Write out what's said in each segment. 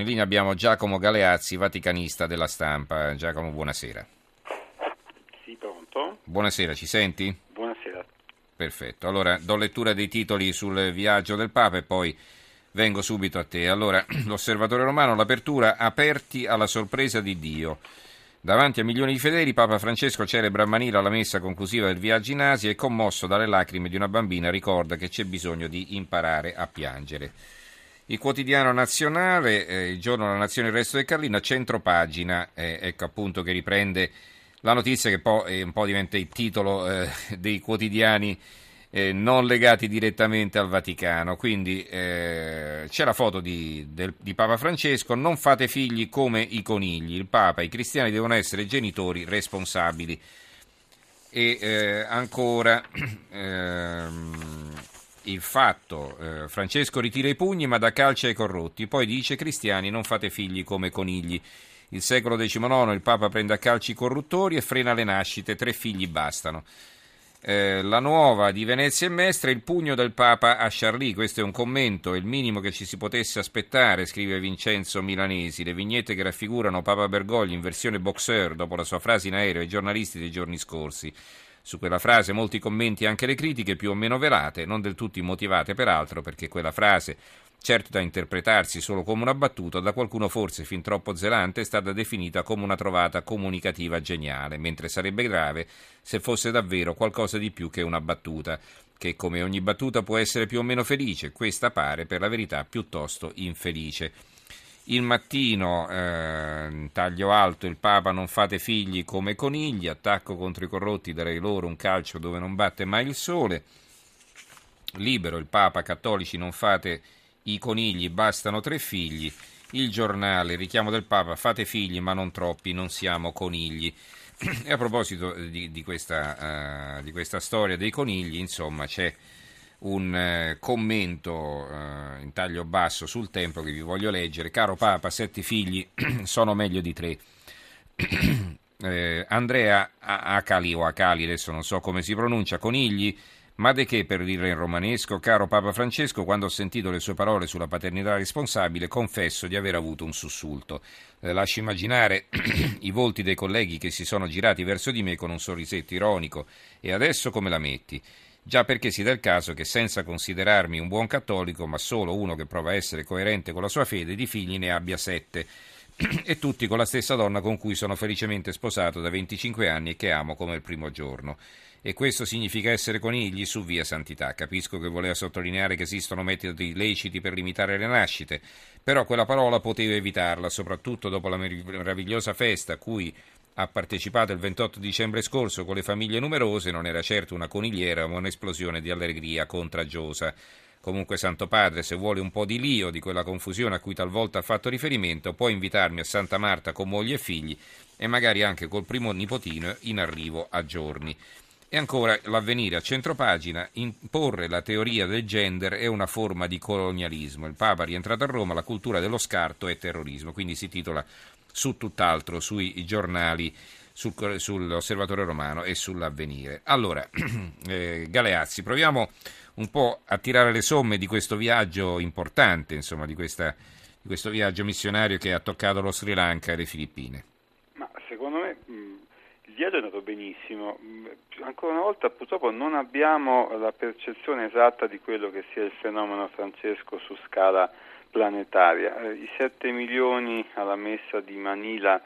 In linea abbiamo Giacomo Galeazzi, vaticanista della stampa. Giacomo, buonasera. Sì, pronto? Buonasera, ci senti? Buonasera. Perfetto. Allora, do lettura dei titoli sul viaggio del Papa e poi vengo subito a te. Allora, l'osservatore romano, l'apertura aperti alla sorpresa di Dio. Davanti a milioni di fedeli, Papa Francesco celebra a Manila la messa conclusiva del viaggio in Asia e commosso dalle lacrime di una bambina ricorda che c'è bisogno di imparare a piangere. Il quotidiano nazionale, eh, il giorno della nazione, il resto del Carlino, centro pagina, eh, ecco appunto che riprende la notizia che poi un po' diventa il titolo eh, dei quotidiani eh, non legati direttamente al Vaticano. Quindi eh, c'è la foto di, del, di, Papa Francesco, non fate figli come i conigli, il Papa, i cristiani devono essere genitori responsabili. E eh, ancora... Ehm, il fatto, eh, Francesco ritira i pugni ma dà calci ai corrotti, poi dice cristiani non fate figli come conigli. Il secolo XIX il Papa prende a calci i corruttori e frena le nascite, tre figli bastano. Eh, la nuova di Venezia e Mestre, il pugno del Papa a Charlie, questo è un commento, è il minimo che ci si potesse aspettare, scrive Vincenzo Milanesi. Le vignette che raffigurano Papa Bergoglio in versione boxer dopo la sua frase in aereo ai giornalisti dei giorni scorsi. Su quella frase molti commenti e anche le critiche più o meno velate, non del tutto immotivate peraltro, perché quella frase, certo da interpretarsi solo come una battuta, da qualcuno forse fin troppo zelante è stata definita come una trovata comunicativa geniale, mentre sarebbe grave se fosse davvero qualcosa di più che una battuta, che come ogni battuta può essere più o meno felice, questa pare per la verità piuttosto infelice. Il mattino, eh, taglio alto, il Papa non fate figli come conigli, attacco contro i corrotti, darei loro un calcio dove non batte mai il sole. Libero, il Papa, cattolici non fate i conigli, bastano tre figli. Il giornale, richiamo del Papa, fate figli ma non troppi, non siamo conigli. E a proposito di, di, questa, uh, di questa storia dei conigli, insomma, c'è un eh, commento eh, in taglio basso sul tempo che vi voglio leggere. Caro Papa, sette figli sono meglio di tre. eh, Andrea Acali o Acali, adesso non so come si pronuncia, conigli. Ma de che per dire in romanesco, caro Papa Francesco, quando ho sentito le sue parole sulla paternità responsabile, confesso di aver avuto un sussulto. Eh, lascio immaginare i volti dei colleghi che si sono girati verso di me con un sorrisetto ironico. E adesso come la metti? Già perché si dà il caso che senza considerarmi un buon cattolico, ma solo uno che prova a essere coerente con la sua fede, di figli ne abbia sette, e tutti con la stessa donna con cui sono felicemente sposato da 25 anni e che amo come il primo giorno. E questo significa essere conigli su via santità. Capisco che voleva sottolineare che esistono metodi leciti per limitare le nascite, però quella parola poteva evitarla, soprattutto dopo la meravigliosa festa a cui ha partecipato il 28 dicembre scorso con le famiglie numerose, non era certo una conigliera ma un'esplosione di allegria contagiosa. Comunque, Santo Padre, se vuole un po' di lio, di quella confusione a cui talvolta ha fatto riferimento, può invitarmi a Santa Marta con moglie e figli e magari anche col primo nipotino in arrivo a giorni. E ancora l'avvenire a centropagina, imporre la teoria del gender è una forma di colonialismo. Il Papa rientrato a Roma, la cultura dello scarto è terrorismo, quindi si titola su tutt'altro, sui giornali, sul, sull'Osservatore Romano e sull'Avvenire. Allora, eh, Galeazzi, proviamo un po' a tirare le somme di questo viaggio importante, insomma, di, questa, di questo viaggio missionario che ha toccato lo Sri Lanka e le Filippine. Ma secondo me il viaggio è andato benissimo. Ancora una volta purtroppo non abbiamo la percezione esatta di quello che sia il fenomeno Francesco su scala planetaria. Eh, I 7 milioni alla messa di Manila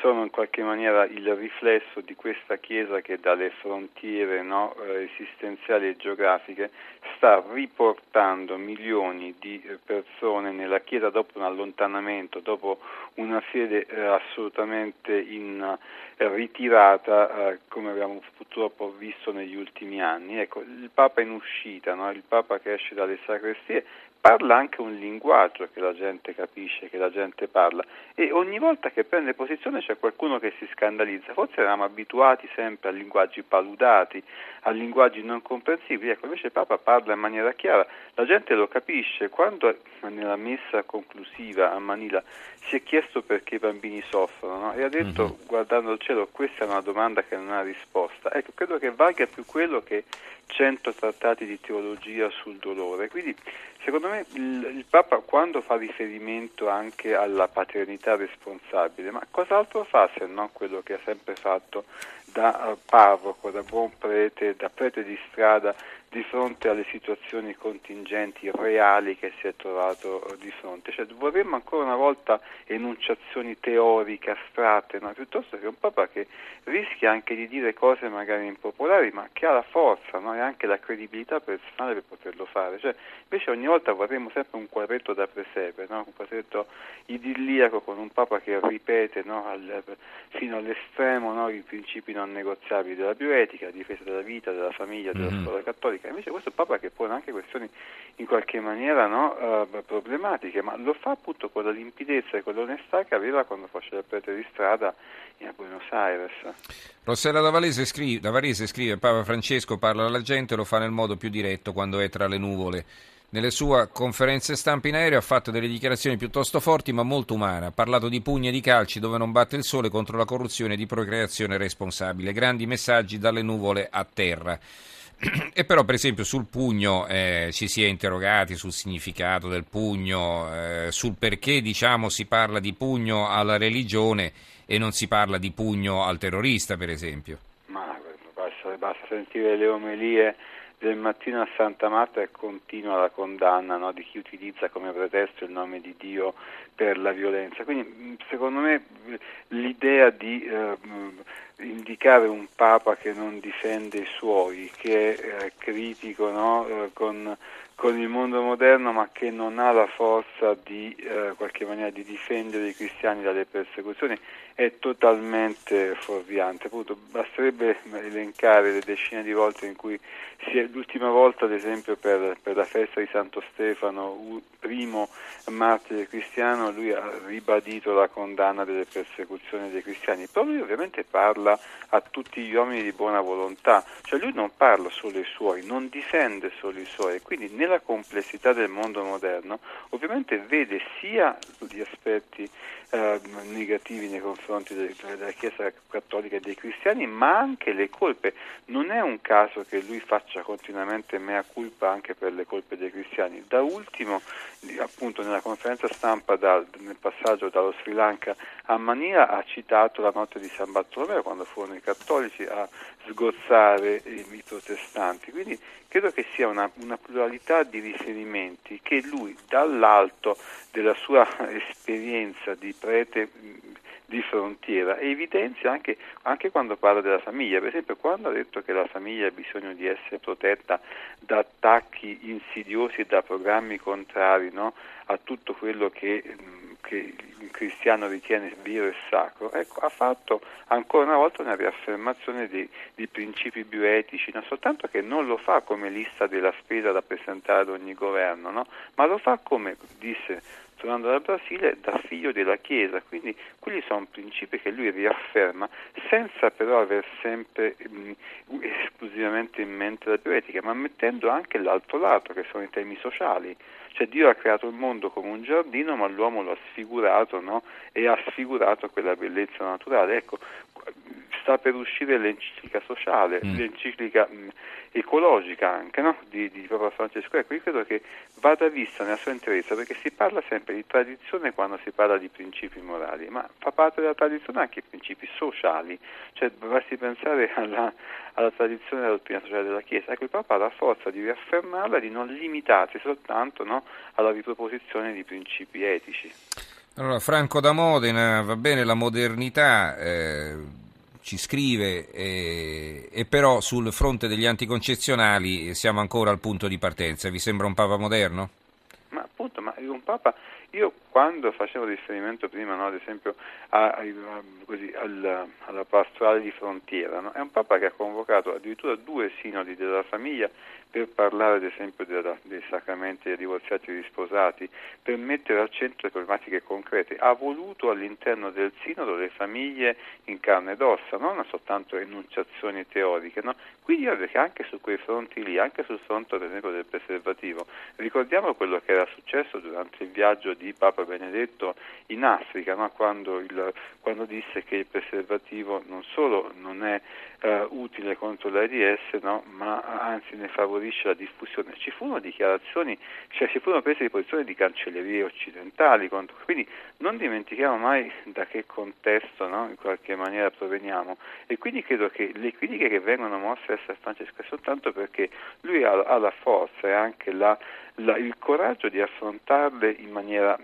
sono in qualche maniera il riflesso di questa Chiesa che dalle frontiere no, eh, esistenziali e geografiche sta riportando milioni di eh, persone nella Chiesa dopo un allontanamento, dopo una fede assolutamente in, ritirata eh, come abbiamo purtroppo visto negli ultimi anni. Ecco, il Papa in uscita, no? il Papa che esce dalle sacrestie parla anche un linguaggio che la gente capisce, che la gente parla e ogni volta che prende posizione c'è qualcuno che si scandalizza. Forse eravamo abituati sempre a linguaggi paludati, a linguaggi non comprensibili, ecco invece il Papa parla in maniera chiara, la gente lo capisce. Quando nella messa conclusiva a Manila si è chiesto perché i bambini soffrono no? e ha detto mm-hmm. guardando il cielo questa è una domanda che non ha risposta. Ecco, credo che valga più quello che cento trattati di teologia sul dolore. Quindi secondo me il, il, Papa quando fa riferimento anche alla paternità responsabile, ma cos'altro fa se non quello che ha sempre fatto da uh, parroco, da buon prete, da prete di strada di fronte alle situazioni contingenti reali che si è trovato di fronte. Cioè, vorremmo ancora una volta enunciazioni teoriche, astratte, no? piuttosto che un Papa che rischia anche di dire cose magari impopolari, ma che ha la forza no? e anche la credibilità personale per poterlo fare. Cioè, invece ogni volta vorremmo sempre un quadretto da presepe, no? un quadretto idilliaco con un Papa che ripete al, fino all'estremo i principi non negoziabili della bioetica, la difesa della vita, della famiglia, della mm-hmm. scuola cattolica cattolica, invece questo è Papa che pone anche questioni in qualche maniera no, uh, problematiche, ma lo fa appunto con la limpidezza e con l'onestà che aveva quando faceva il prete di strada a Buenos Aires. Rossella Davarese scrive, Davarese scrive Papa Francesco parla alla gente, lo fa nel modo più diretto quando è tra le nuvole. Nelle sue conferenze stampa in aereo ha fatto delle dichiarazioni piuttosto forti ma molto umane. Ha parlato di pugni e di calci dove non batte il sole contro la corruzione e di procreazione responsabile. Grandi messaggi dalle nuvole a terra. E però per esempio sul pugno eh, ci si è interrogati sul significato del pugno, eh, sul perché diciamo, si parla di pugno alla religione e non si parla di pugno al terrorista per esempio. Ma basta, basta sentire le omelie del mattino a Santa Marta e continua la condanna no, di chi utilizza come pretesto il nome di Dio per la violenza. Quindi secondo me l'idea di eh, indicare un Papa che non difende i suoi, che è eh, critico no, eh, con, con, il mondo moderno ma che non ha la forza di eh, qualche maniera di difendere i cristiani dalle persecuzioni, è totalmente fuorviante. Appunto, basterebbe elencare le decine di volte in cui si è, l'ultima volta ad esempio per, per la festa di Santo Stefano, primo martire cristiano, lui ha ribadito la condanna delle persecuzioni dei cristiani, però lui ovviamente parla a tutti gli uomini di buona volontà, cioè lui non parla solo ai suoi, non difende solo i suoi, quindi nella complessità del mondo moderno ovviamente vede sia gli aspetti eh, negativi nei confronti della Chiesa cattolica e dei cristiani, ma anche le colpe. Non è un caso che lui faccia continuamente mea culpa anche per le colpe dei cristiani. Da ultimo, appunto nella conferenza stampa da, nel passaggio dallo Sri Lanka a Manila ha citato la notte di San Bartolomeo quando furono i cattolici a sgozzare i protestanti. Quindi credo che sia una, una pluralità di riferimenti che lui dall'alto della sua esperienza di prete di frontiera evidenzia anche, anche, quando parla della famiglia, per esempio quando ha detto che la famiglia ha bisogno di essere protetta da attacchi insidiosi e da programmi contrari no, a tutto quello che che il cristiano ritiene vero e sacro, ecco, ha fatto ancora una volta una riaffermazione di, di principi bioetici, non soltanto che non lo fa come lista della spesa da presentare ad ogni governo, no? ma lo fa come disse tornando dal Brasile, da figlio della Chiesa, quindi quelli sono principi che lui riafferma senza però aver sempre mh, esclusivamente in mente la bioetica, ma mettendo anche l'altro lato, che sono i temi sociali. Cioè Dio ha creato il mondo come un giardino, ma l'uomo lo ha sfigurato no? e ha sfigurato quella bellezza naturale. Ecco, sta per uscire l'enciclica sociale, mm. l'enciclica mh, ecologica anche no? di, di Papa Francesco. Ecco, io credo che vada vista nella sua interezza perché si parla sempre di tradizione quando si parla di principi morali, ma fa parte della tradizione anche i principi sociali, cioè basti pensare alla, alla tradizione della dottrina sociale della Chiesa. Ecco, il Papa ha la forza di riaffermarla, di non limitarsi soltanto no, alla riproposizione di principi etici. Allora, Franco da Modena, va bene la modernità. Eh ci scrive, eh, e però sul fronte degli anticoncezionali siamo ancora al punto di partenza. Vi sembra un Papa moderno? Ma appunto, ma un Papa, io quando facevo riferimento prima, no, ad esempio, a, a, così, alla, alla, pastorale di frontiera, no? è un Papa che ha convocato addirittura due sinodi della famiglia per parlare ad esempio della, dei sacramenti dei divorziati e risposati, per mettere al centro le problematiche concrete. Ha voluto all'interno del sinodo le famiglie in carne ed ossa, non soltanto enunciazioni teoriche. No? Quindi io che anche su quei fronti lì, anche sul fronte ad esempio del preservativo, ricordiamo quello che era successo durante il viaggio di di Papa Benedetto in Africa, no? quando, il, quando, disse che il preservativo non solo non è uh, utile contro l'AIDS, no? ma anzi ne favorisce la diffusione. Ci furono dichiarazioni, cioè si furono prese di posizione di cancellerie occidentali, contro, quindi non dimentichiamo mai da che contesto no? in qualche maniera proveniamo e quindi credo che le critiche che vengono mosse a San Francesco è soltanto perché lui ha, ha la forza e anche la, la, il coraggio di affrontarle in maniera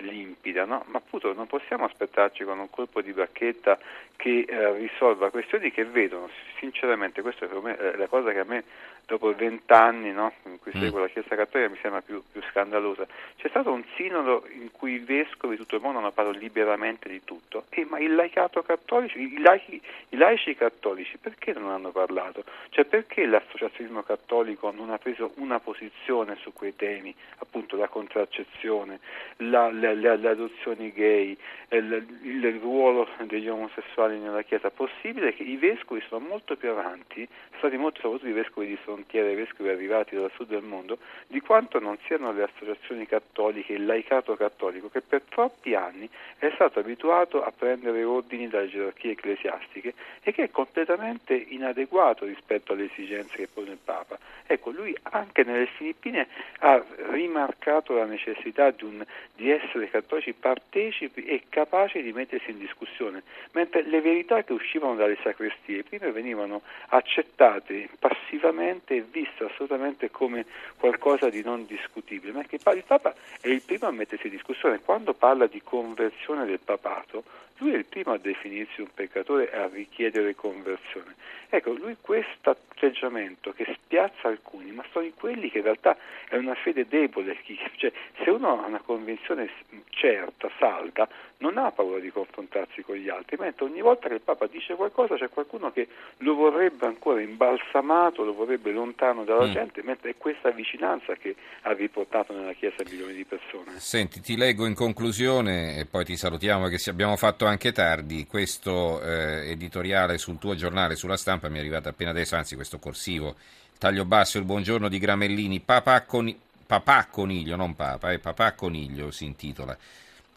limpida, no? ma appunto non possiamo aspettarci con un colpo di bacchetta che eh, risolva questioni che vedono, sinceramente questa è la cosa che a me dopo vent'anni no, in cui mm. seguo la Chiesa Cattolica mi sembra più, più, scandalosa. C'è stato un sinodo in cui i vescovi di tutto il mondo hanno parlato liberamente di tutto, e, ma il laicato cattolico, i, laici, i laici cattolici perché non hanno parlato? Cioè perché l'associazionismo cattolico non ha preso una posizione su quei temi, appunto la contraccezione, la, la, le, le, adozioni gay, il, il ruolo degli omosessuali nella Chiesa? Possibile che i vescovi sono molto più avanti, sono stati molto soprattutto i vescovi di frontiere, i vescovi arrivati dal sud del mondo, di quanto non siano le associazioni cattoliche, il laicato cattolico, che per troppi anni è stato abituato a prendere ordini dalle gerarchie ecclesiastiche e che è completamente inadeguato rispetto alle esigenze che pone il Papa. Ecco, lui anche nelle Filippine ha rimarcato la necessità di, un, di essere cattolici partecipi e capaci di mettersi in discussione, mentre le verità che uscivano dalle sacrestie prima venivano accettate passivamente e viste assolutamente come qualcosa di non discutibile, ma che il Papa è il primo a mettersi in discussione. Quando parla di conversione del papato, lui è il primo a definirsi un peccatore e a richiedere conversione. Ecco, lui questo atteggiamento che spiazza alcuni, ma sono quelli che in realtà è una fede debole, cioè se uno ha una convinzione certa, salda, non ha paura di confrontarsi con gli altri, mentre ogni volta che il Papa dice qualcosa c'è qualcuno che lo vorrebbe ancora imbalsamato, lo vorrebbe lontano dalla mm. gente, mentre è questa vicinanza che ha riportato nella Chiesa milioni di persone. Senti, ti leggo in conclusione e poi ti salutiamo che abbiamo fatto anche tardi, questo eh, editoriale sul tuo giornale, sulla stampa, mi è arrivato appena adesso, anzi questo corsivo, taglio basso, il buongiorno di Gramellini, papà, coni- papà coniglio, non papa, eh, papà coniglio si intitola.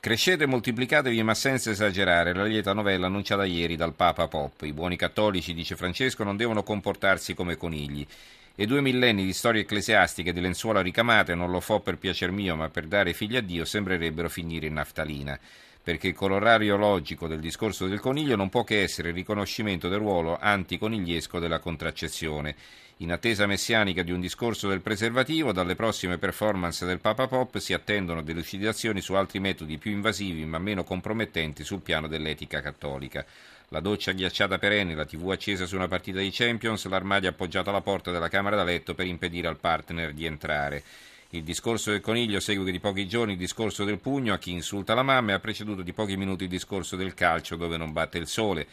Crescete e moltiplicatevi, ma senza esagerare, la lieta novella annunciata ieri dal Papa Pop. I buoni cattolici, dice Francesco, non devono comportarsi come conigli. E due millenni di storie ecclesiastiche di lenzuola ricamate, non lo fo per piacer mio, ma per dare figli a Dio, sembrerebbero finire in naftalina. Perché il colorario logico del discorso del coniglio non può che essere il riconoscimento del ruolo anticonigliesco della contraccezione in attesa messianica di un discorso del preservativo, dalle prossime performance del Papa Pop si attendono delucidazioni su altri metodi più invasivi ma meno compromettenti sul piano dell'etica cattolica. La doccia ghiacciata perenne, la tv accesa su una partita di Champions, l'armadio appoggiato alla porta della camera da letto per impedire al partner di entrare. Il discorso del coniglio segue di pochi giorni il discorso del pugno a chi insulta la mamma e ha preceduto di pochi minuti il discorso del calcio dove non batte il sole,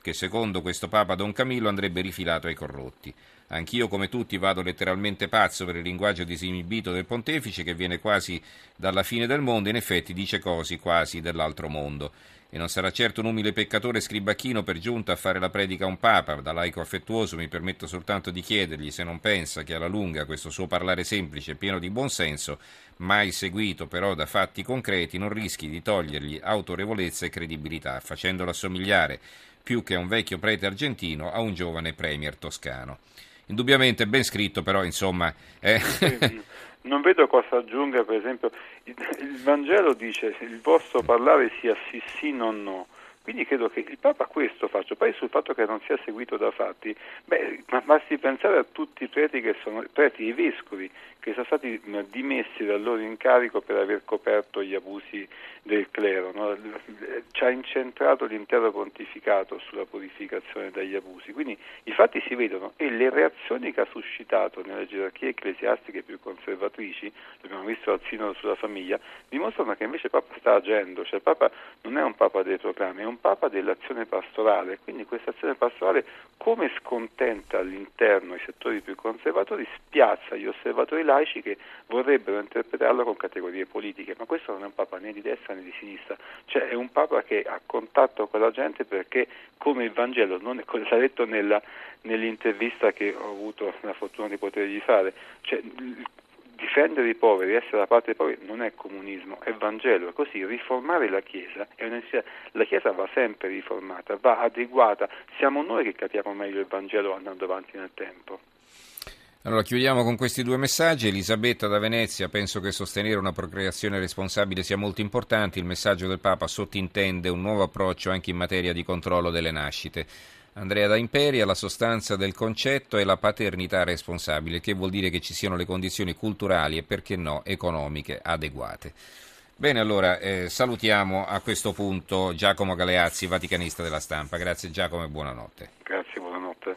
che secondo questo Papa Don Camillo andrebbe rifilato ai corrotti. Anch'io, come tutti, vado letteralmente pazzo per il linguaggio disinibito del pontefice che viene quasi dalla fine del mondo in effetti dice cose quasi dell'altro mondo. E non sarà certo un umile peccatore scribacchino per giunta a fare la predica a un papa. Da laico affettuoso mi permetto soltanto di chiedergli se non pensa che alla lunga questo suo parlare semplice e pieno di buonsenso, mai seguito però da fatti concreti, non rischi di togliergli autorevolezza e credibilità, facendolo assomigliare più che a un vecchio prete argentino a un giovane premier toscano indubbiamente ben scritto, però insomma... Eh. Non vedo cosa aggiungere, per esempio, il, Vangelo dice il vostro parlare sia sì sì, no no. Quindi credo che il Papa questo faccia, poi sul fatto che non sia seguito da fatti, beh, basti pensare a tutti i preti che sono preti e vescovi che sono stati dimessi dal loro incarico per aver coperto gli abusi del clero, no? ci ha incentrato l'intero pontificato sulla purificazione dagli abusi, quindi i fatti si vedono e le reazioni che ha suscitato nelle gerarchie ecclesiastiche più conservatrici, l'abbiamo visto al sinodo sulla famiglia, dimostrano che invece il Papa sta agendo, cioè Papa non è un Papa dei proclami, è un Papa dell'azione pastorale, quindi questa azione pastorale come scontenta all'interno i settori più conservatori spiazza gli osservatori laici che vorrebbero interpretarlo con categorie politiche, ma questo non è un Papa né di destra né di sinistra, cioè è un Papa che ha contatto con la gente perché come il Vangelo, non come s'ha detto nella, nell'intervista che ho avuto la fortuna di potergli fare, cioè, difendere i poveri, essere da parte dei poveri non è comunismo, è Vangelo, è così, riformare la Chiesa, la Chiesa va sempre riformata, va adeguata, siamo noi che capiamo meglio il Vangelo andando avanti nel tempo. Allora chiudiamo con questi due messaggi. Elisabetta da Venezia, penso che sostenere una procreazione responsabile sia molto importante. Il messaggio del Papa sottintende un nuovo approccio anche in materia di controllo delle nascite. Andrea da Imperia, la sostanza del concetto è la paternità responsabile, che vuol dire che ci siano le condizioni culturali e perché no economiche adeguate. Bene, allora eh, salutiamo a questo punto Giacomo Galeazzi, vaticanista della stampa. Grazie Giacomo e buonanotte. Grazie, buonanotte.